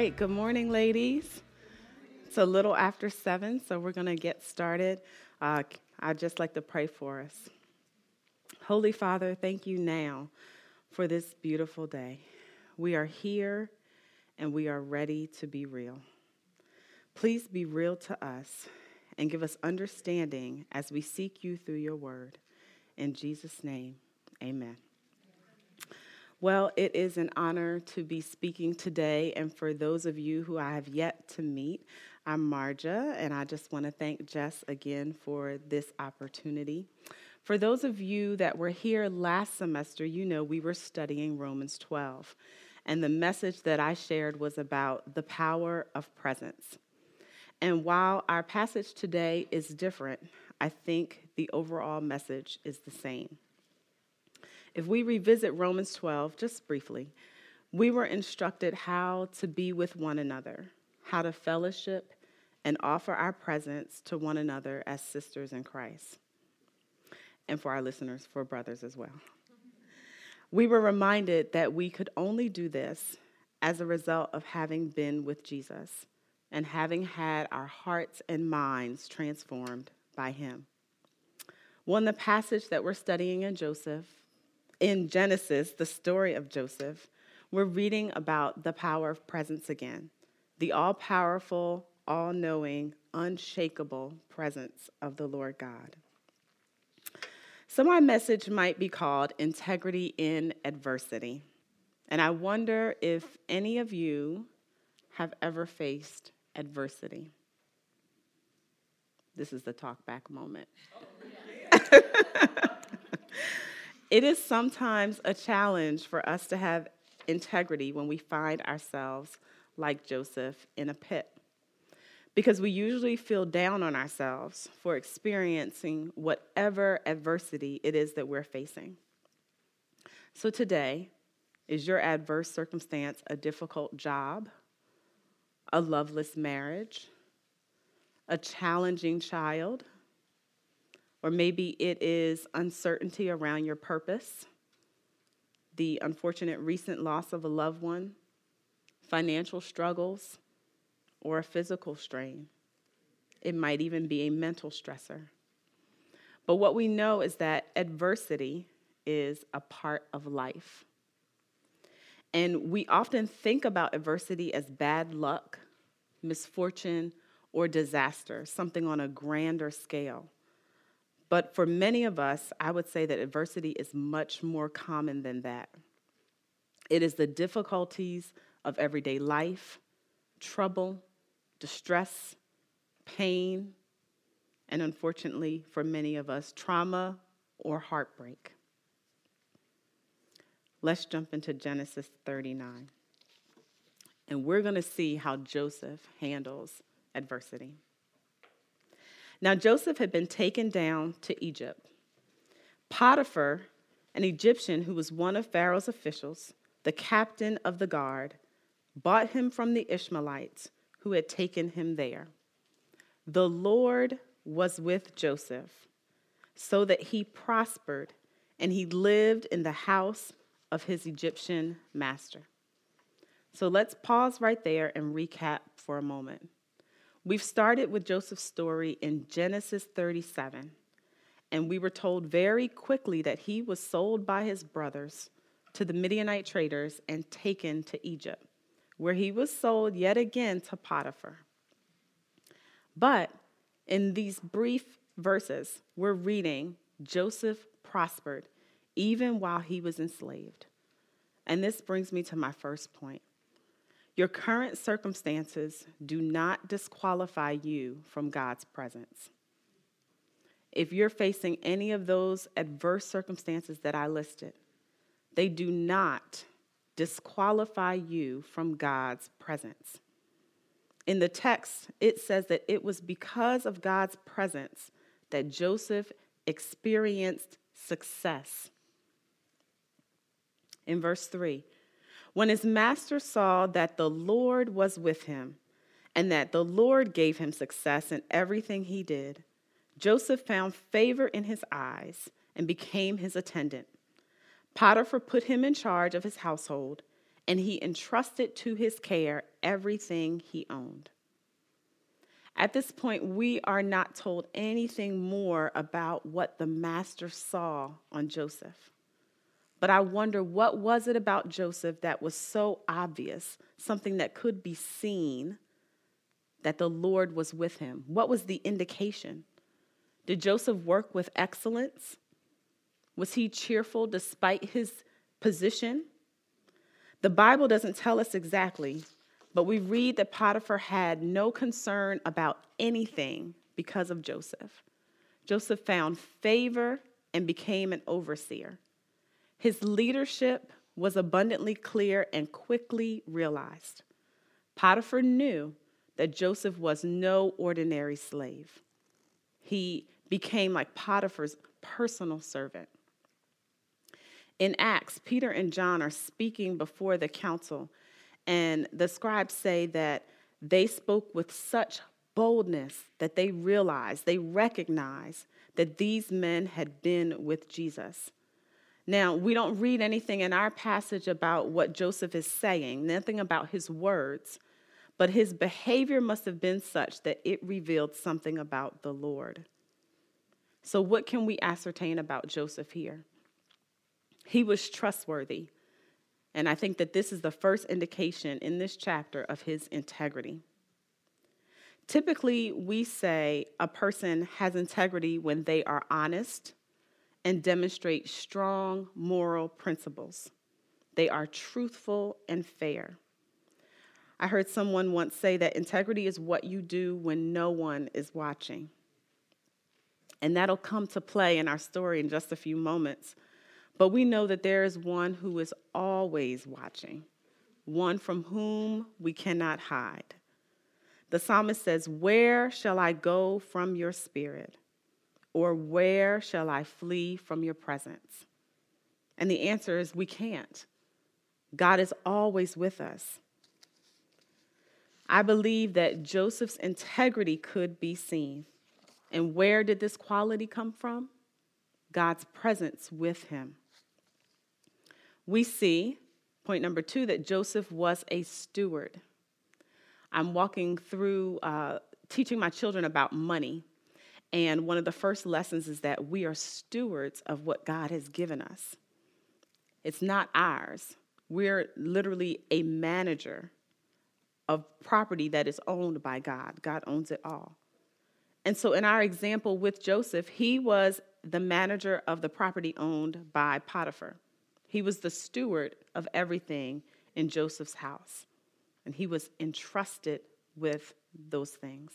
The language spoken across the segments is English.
right, good morning, ladies. It's a little after seven, so we're going to get started. Uh, I'd just like to pray for us. Holy Father, thank you now for this beautiful day. We are here and we are ready to be real. Please be real to us and give us understanding as we seek you through your word. In Jesus' name, amen. Well, it is an honor to be speaking today. And for those of you who I have yet to meet, I'm Marja, and I just want to thank Jess again for this opportunity. For those of you that were here last semester, you know we were studying Romans 12. And the message that I shared was about the power of presence. And while our passage today is different, I think the overall message is the same. If we revisit Romans 12 just briefly, we were instructed how to be with one another, how to fellowship and offer our presence to one another as sisters in Christ. And for our listeners, for brothers as well. We were reminded that we could only do this as a result of having been with Jesus and having had our hearts and minds transformed by him. Well, in the passage that we're studying in Joseph, in Genesis, the story of Joseph, we're reading about the power of presence again, the all powerful, all knowing, unshakable presence of the Lord God. So, my message might be called Integrity in Adversity. And I wonder if any of you have ever faced adversity. This is the talk back moment. Oh, yeah. It is sometimes a challenge for us to have integrity when we find ourselves like Joseph in a pit. Because we usually feel down on ourselves for experiencing whatever adversity it is that we're facing. So, today, is your adverse circumstance a difficult job, a loveless marriage, a challenging child? Or maybe it is uncertainty around your purpose, the unfortunate recent loss of a loved one, financial struggles, or a physical strain. It might even be a mental stressor. But what we know is that adversity is a part of life. And we often think about adversity as bad luck, misfortune, or disaster, something on a grander scale. But for many of us, I would say that adversity is much more common than that. It is the difficulties of everyday life, trouble, distress, pain, and unfortunately, for many of us, trauma or heartbreak. Let's jump into Genesis 39. And we're going to see how Joseph handles adversity. Now Joseph had been taken down to Egypt. Potiphar, an Egyptian who was one of Pharaoh's officials, the captain of the guard, bought him from the Ishmaelites who had taken him there. The Lord was with Joseph, so that he prospered and he lived in the house of his Egyptian master. So let's pause right there and recap for a moment. We've started with Joseph's story in Genesis 37, and we were told very quickly that he was sold by his brothers to the Midianite traders and taken to Egypt, where he was sold yet again to Potiphar. But in these brief verses, we're reading Joseph prospered even while he was enslaved. And this brings me to my first point. Your current circumstances do not disqualify you from God's presence. If you're facing any of those adverse circumstances that I listed, they do not disqualify you from God's presence. In the text, it says that it was because of God's presence that Joseph experienced success. In verse 3, when his master saw that the Lord was with him and that the Lord gave him success in everything he did, Joseph found favor in his eyes and became his attendant. Potiphar put him in charge of his household, and he entrusted to his care everything he owned. At this point, we are not told anything more about what the master saw on Joseph. But I wonder what was it about Joseph that was so obvious, something that could be seen, that the Lord was with him? What was the indication? Did Joseph work with excellence? Was he cheerful despite his position? The Bible doesn't tell us exactly, but we read that Potiphar had no concern about anything because of Joseph. Joseph found favor and became an overseer. His leadership was abundantly clear and quickly realized. Potiphar knew that Joseph was no ordinary slave. He became like Potiphar's personal servant. In Acts, Peter and John are speaking before the council, and the scribes say that they spoke with such boldness that they realized, they recognized that these men had been with Jesus. Now, we don't read anything in our passage about what Joseph is saying, nothing about his words, but his behavior must have been such that it revealed something about the Lord. So, what can we ascertain about Joseph here? He was trustworthy. And I think that this is the first indication in this chapter of his integrity. Typically, we say a person has integrity when they are honest and demonstrate strong moral principles. They are truthful and fair. I heard someone once say that integrity is what you do when no one is watching. And that'll come to play in our story in just a few moments. But we know that there is one who is always watching, one from whom we cannot hide. The psalmist says, Where shall I go from your spirit? Or where shall I flee from your presence? And the answer is, We can't. God is always with us. I believe that Joseph's integrity could be seen. And where did this quality come from? God's presence with him. We see, point number two, that Joseph was a steward. I'm walking through uh, teaching my children about money. And one of the first lessons is that we are stewards of what God has given us. It's not ours. We're literally a manager of property that is owned by God. God owns it all. And so, in our example with Joseph, he was the manager of the property owned by Potiphar. He was the steward of everything in Joseph's house, and he was entrusted with those things.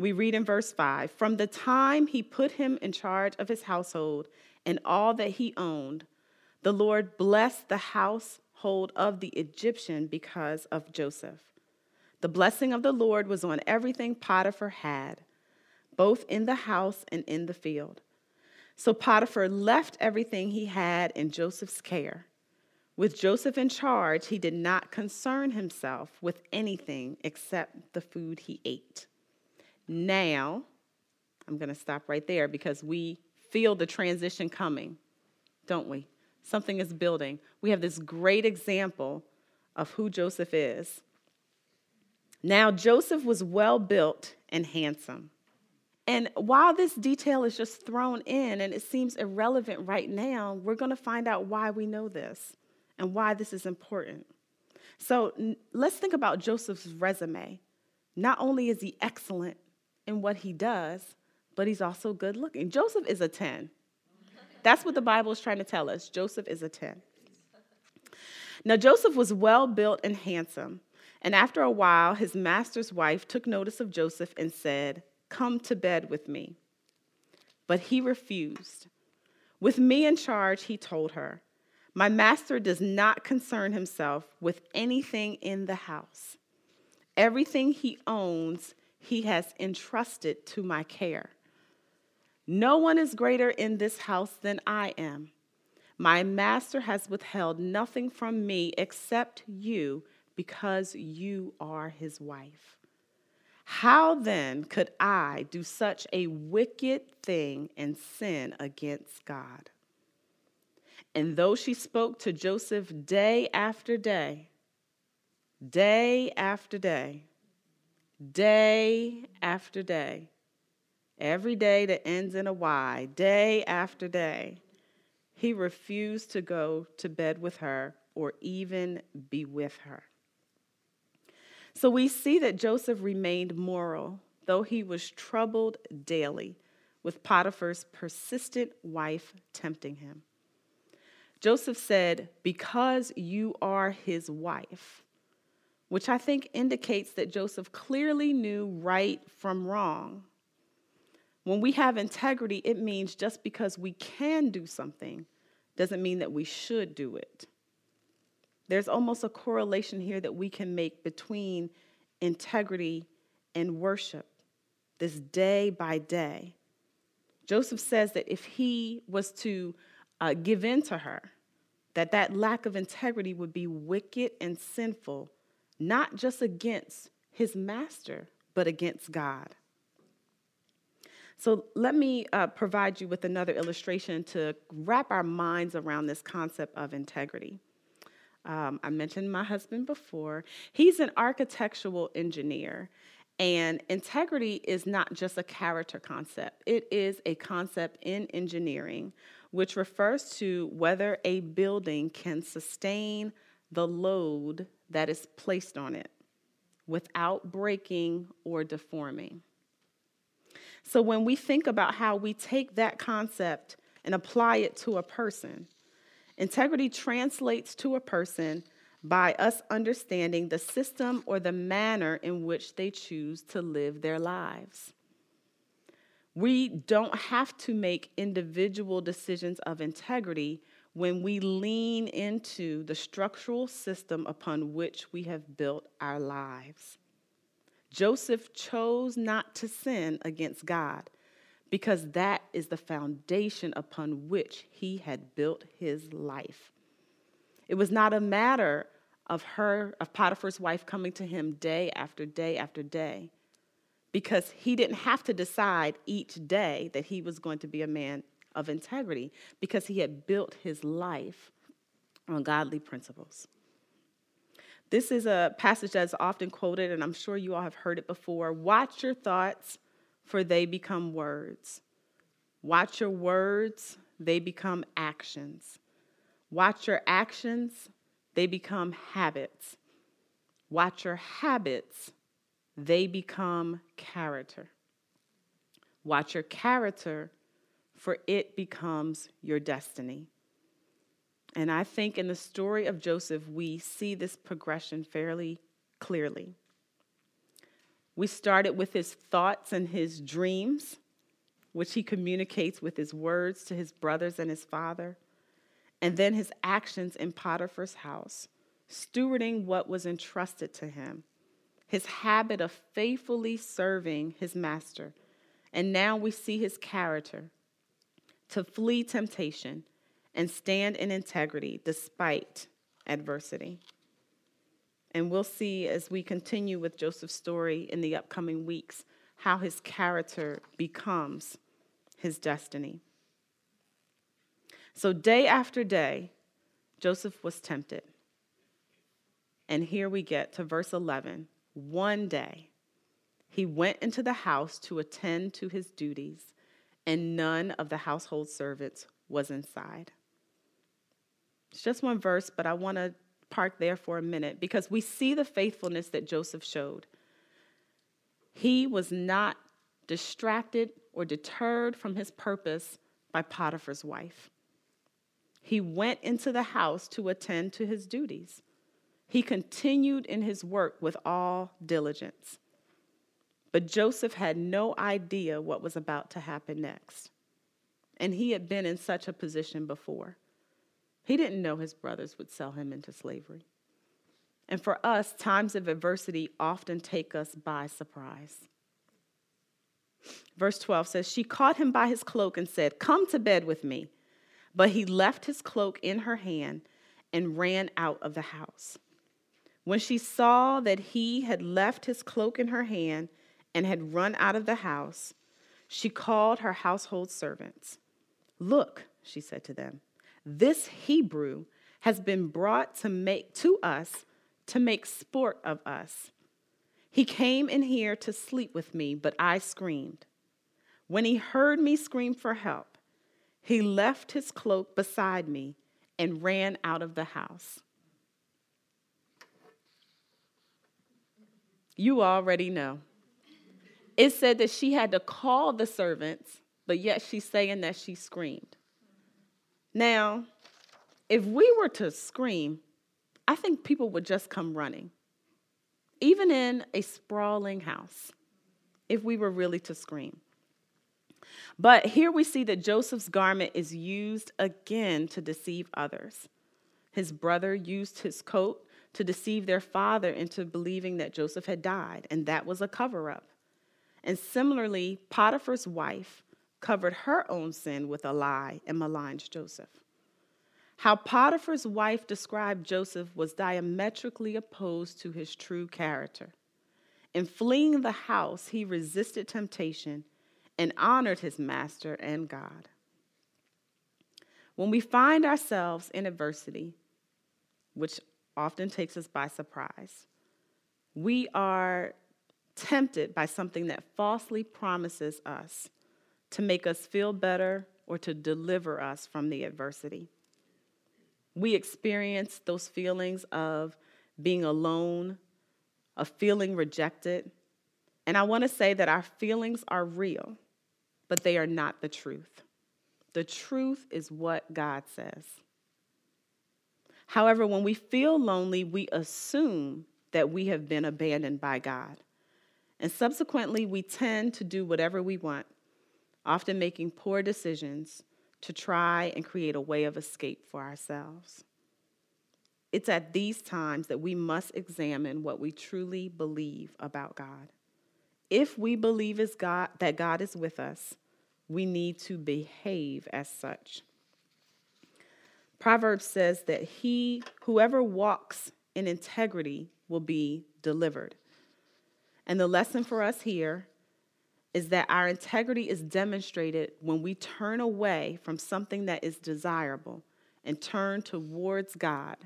We read in verse 5 From the time he put him in charge of his household and all that he owned, the Lord blessed the household of the Egyptian because of Joseph. The blessing of the Lord was on everything Potiphar had both in the house and in the field. So Potiphar left everything he had in Joseph's care. With Joseph in charge, he did not concern himself with anything except the food he ate. Now, I'm going to stop right there because we feel the transition coming, don't we? Something is building. We have this great example of who Joseph is. Now, Joseph was well built and handsome. And while this detail is just thrown in and it seems irrelevant right now, we're going to find out why we know this and why this is important. So let's think about Joseph's resume. Not only is he excellent in what he does, but he's also good looking. Joseph is a 10. That's what the Bible is trying to tell us. Joseph is a 10. Now, Joseph was well built and handsome. And after a while, his master's wife took notice of Joseph and said, Come to bed with me. But he refused. With me in charge, he told her, My master does not concern himself with anything in the house. Everything he owns, he has entrusted to my care. No one is greater in this house than I am. My master has withheld nothing from me except you because you are his wife. How then could I do such a wicked thing and sin against God? And though she spoke to Joseph day after day, day after day, day after day, every day that ends in a Y, day after day, he refused to go to bed with her or even be with her. So we see that Joseph remained moral, though he was troubled daily with Potiphar's persistent wife tempting him. Joseph said, Because you are his wife, which I think indicates that Joseph clearly knew right from wrong. When we have integrity, it means just because we can do something doesn't mean that we should do it. There's almost a correlation here that we can make between integrity and worship, this day by day. Joseph says that if he was to uh, give in to her, that that lack of integrity would be wicked and sinful, not just against his master, but against God. So let me uh, provide you with another illustration to wrap our minds around this concept of integrity. Um, I mentioned my husband before. He's an architectural engineer, and integrity is not just a character concept, it is a concept in engineering, which refers to whether a building can sustain the load that is placed on it without breaking or deforming. So when we think about how we take that concept and apply it to a person, integrity translates to a person by us understanding the system or the manner in which they choose to live their lives. We don't have to make individual decisions of integrity when we lean into the structural system upon which we have built our lives. Joseph chose not to sin against God because that is the foundation upon which he had built his life. It was not a matter of her, of Potiphar's wife coming to him day after day after day, because he didn't have to decide each day that he was going to be a man of integrity, because he had built his life on godly principles. This is a passage that's often quoted, and I'm sure you all have heard it before. Watch your thoughts, for they become words. Watch your words, they become actions. Watch your actions, they become habits. Watch your habits, they become character. Watch your character, for it becomes your destiny. And I think in the story of Joseph, we see this progression fairly clearly. We started with his thoughts and his dreams, which he communicates with his words to his brothers and his father and then his actions in Potiphar's house, stewarding what was entrusted to him, his habit of faithfully serving his master. And now we see his character to flee temptation and stand in integrity despite adversity. And we'll see as we continue with Joseph's story in the upcoming weeks how his character becomes his destiny. So, day after day, Joseph was tempted. And here we get to verse 11. One day, he went into the house to attend to his duties, and none of the household servants was inside. It's just one verse, but I want to park there for a minute because we see the faithfulness that Joseph showed. He was not distracted or deterred from his purpose by Potiphar's wife. He went into the house to attend to his duties. He continued in his work with all diligence. But Joseph had no idea what was about to happen next. And he had been in such a position before. He didn't know his brothers would sell him into slavery. And for us, times of adversity often take us by surprise. Verse 12 says, She caught him by his cloak and said, Come to bed with me. But he left his cloak in her hand and ran out of the house. When she saw that he had left his cloak in her hand and had run out of the house, she called her household servants. Look, she said to them, this Hebrew has been brought to make to us to make sport of us. He came in here to sleep with me, but I screamed. When he heard me scream for help, he left his cloak beside me and ran out of the house. You already know. It said that she had to call the servants, but yet she's saying that she screamed. Now, if we were to scream, I think people would just come running, even in a sprawling house, if we were really to scream. But here we see that Joseph's garment is used again to deceive others. His brother used his coat to deceive their father into believing that Joseph had died, and that was a cover up. And similarly, Potiphar's wife covered her own sin with a lie and maligned Joseph. How Potiphar's wife described Joseph was diametrically opposed to his true character. In fleeing the house, he resisted temptation and honored his master and God. When we find ourselves in adversity, which often takes us by surprise. We are tempted by something that falsely promises us to make us feel better or to deliver us from the adversity. We experience those feelings of being alone, of feeling rejected. And I want to say that our feelings are real, but they are not the truth. The truth is what God says. However, when we feel lonely, we assume that we have been abandoned by God. And subsequently, we tend to do whatever we want, often making poor decisions to try and create a way of escape for ourselves. It's at these times that we must examine what we truly believe about God. If we believe is God, that God is with us, we need to behave as such. Proverbs says that he, whoever walks in integrity, will be delivered. And the lesson for us here is that our integrity is demonstrated when we turn away from something that is desirable and turn towards God,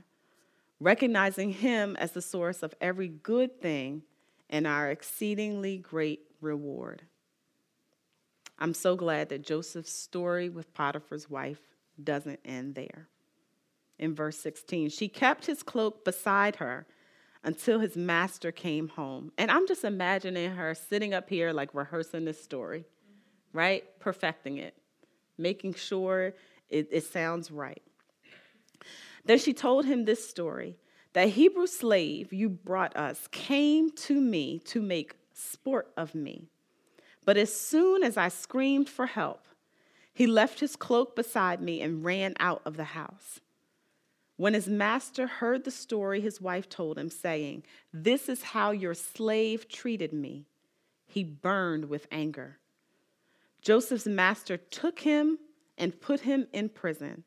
recognizing Him as the source of every good thing and our exceedingly great reward. I'm so glad that Joseph's story with Potiphar's wife doesn't end there in verse 16. She kept his cloak beside her until his master came home. And I'm just imagining her sitting up here, like rehearsing this story, right? Perfecting it, making sure it, it sounds right. Then she told him this story that Hebrew slave you brought us came to me to make sport of me. But as soon as I screamed for help, he left his cloak beside me and ran out of the house. When his master heard the story his wife told him, saying, This is how your slave treated me, he burned with anger. Joseph's master took him and put him in prison,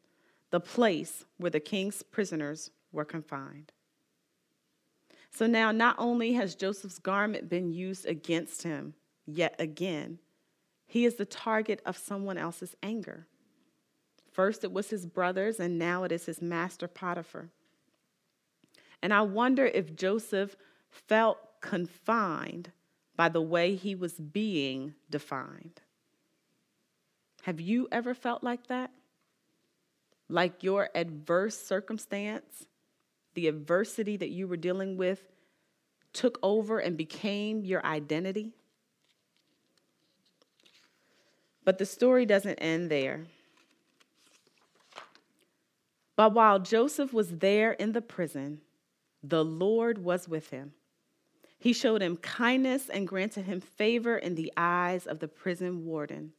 the place where the king's prisoners were confined. So now, not only has Joseph's garment been used against him yet again, he is the target of someone else's anger. First, it was his brothers, and now it is his master Potiphar. And I wonder if Joseph felt confined by the way he was being defined. Have you ever felt like that? Like your adverse circumstance, the adversity that you were dealing with, took over and became your identity? But the story doesn't end there. But while Joseph was there in the prison, the Lord was with him. He showed him kindness and granted him favor in the eyes of the prison warden.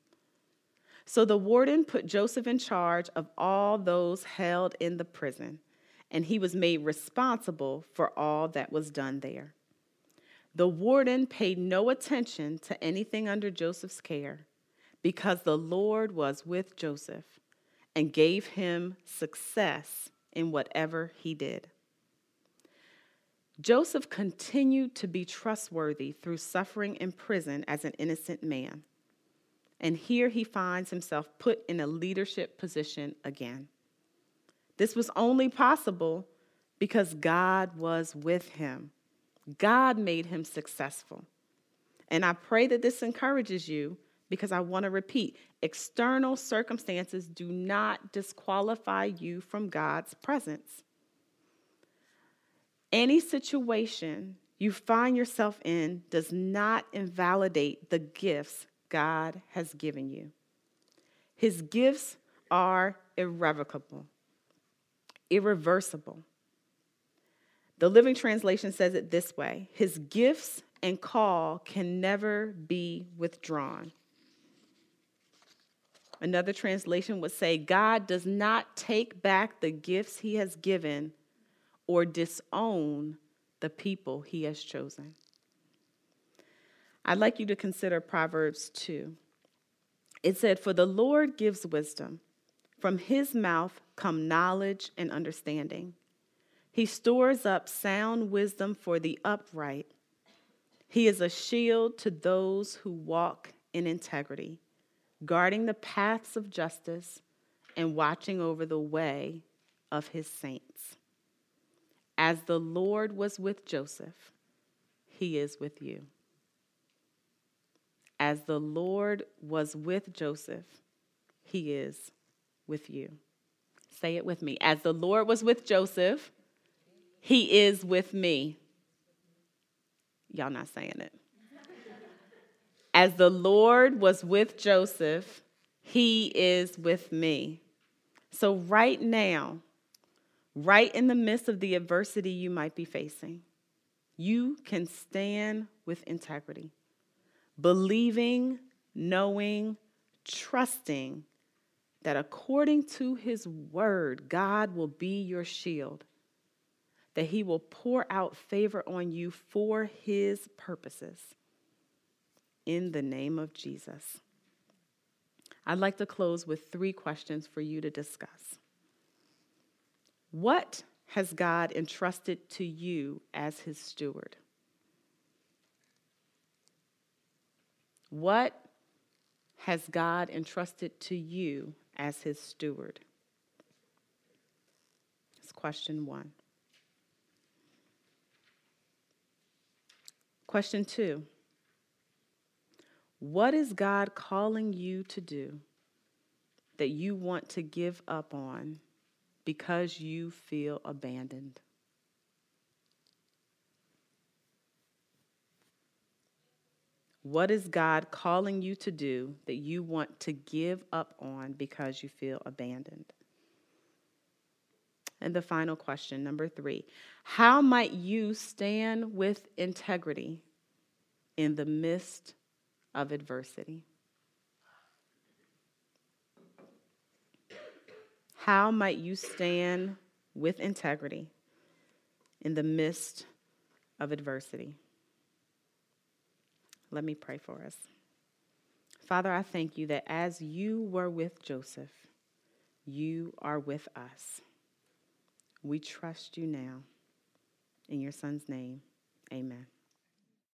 So the warden put Joseph in charge of all those held in the prison, and he was made responsible for all that was done there. The warden paid no attention to anything under Joseph's care because the Lord was with Joseph and gave him success in whatever he did. Joseph continued to be trustworthy through suffering in prison as an innocent man. And here he finds himself put in a leadership position again. This was only possible because God was with him. God made him successful. And I pray that this encourages you because I want to repeat external circumstances do not disqualify you from God's presence. Any situation you find yourself in does not invalidate the gifts God has given you. His gifts are irrevocable, irreversible. The Living Translation says it this way His gifts and call can never be withdrawn. Another translation would say God does not take back the gifts he has given or disown the people he has chosen. I'd like you to consider Proverbs 2. It said, For the Lord gives wisdom, from his mouth come knowledge and understanding. He stores up sound wisdom for the upright. He is a shield to those who walk in integrity, guarding the paths of justice and watching over the way of his saints. As the Lord was with Joseph, he is with you. As the Lord was with Joseph, he is with you. Say it with me. As the Lord was with Joseph, he is with me. Y'all not saying it. As the Lord was with Joseph, he is with me. So, right now, right in the midst of the adversity you might be facing, you can stand with integrity, believing, knowing, trusting that according to his word, God will be your shield that he will pour out favor on you for his purposes. In the name of Jesus. I'd like to close with three questions for you to discuss. What has God entrusted to you as his steward? What has God entrusted to you as his steward? That's question one. Question two What is God calling you to do that you want to give up on because you feel abandoned? What is God calling you to do that you want to give up on because you feel abandoned? And the final question, number three How might you stand with integrity in the midst of adversity? How might you stand with integrity in the midst of adversity? Let me pray for us. Father, I thank you that as you were with Joseph, you are with us. We trust you now. In your son's name, amen.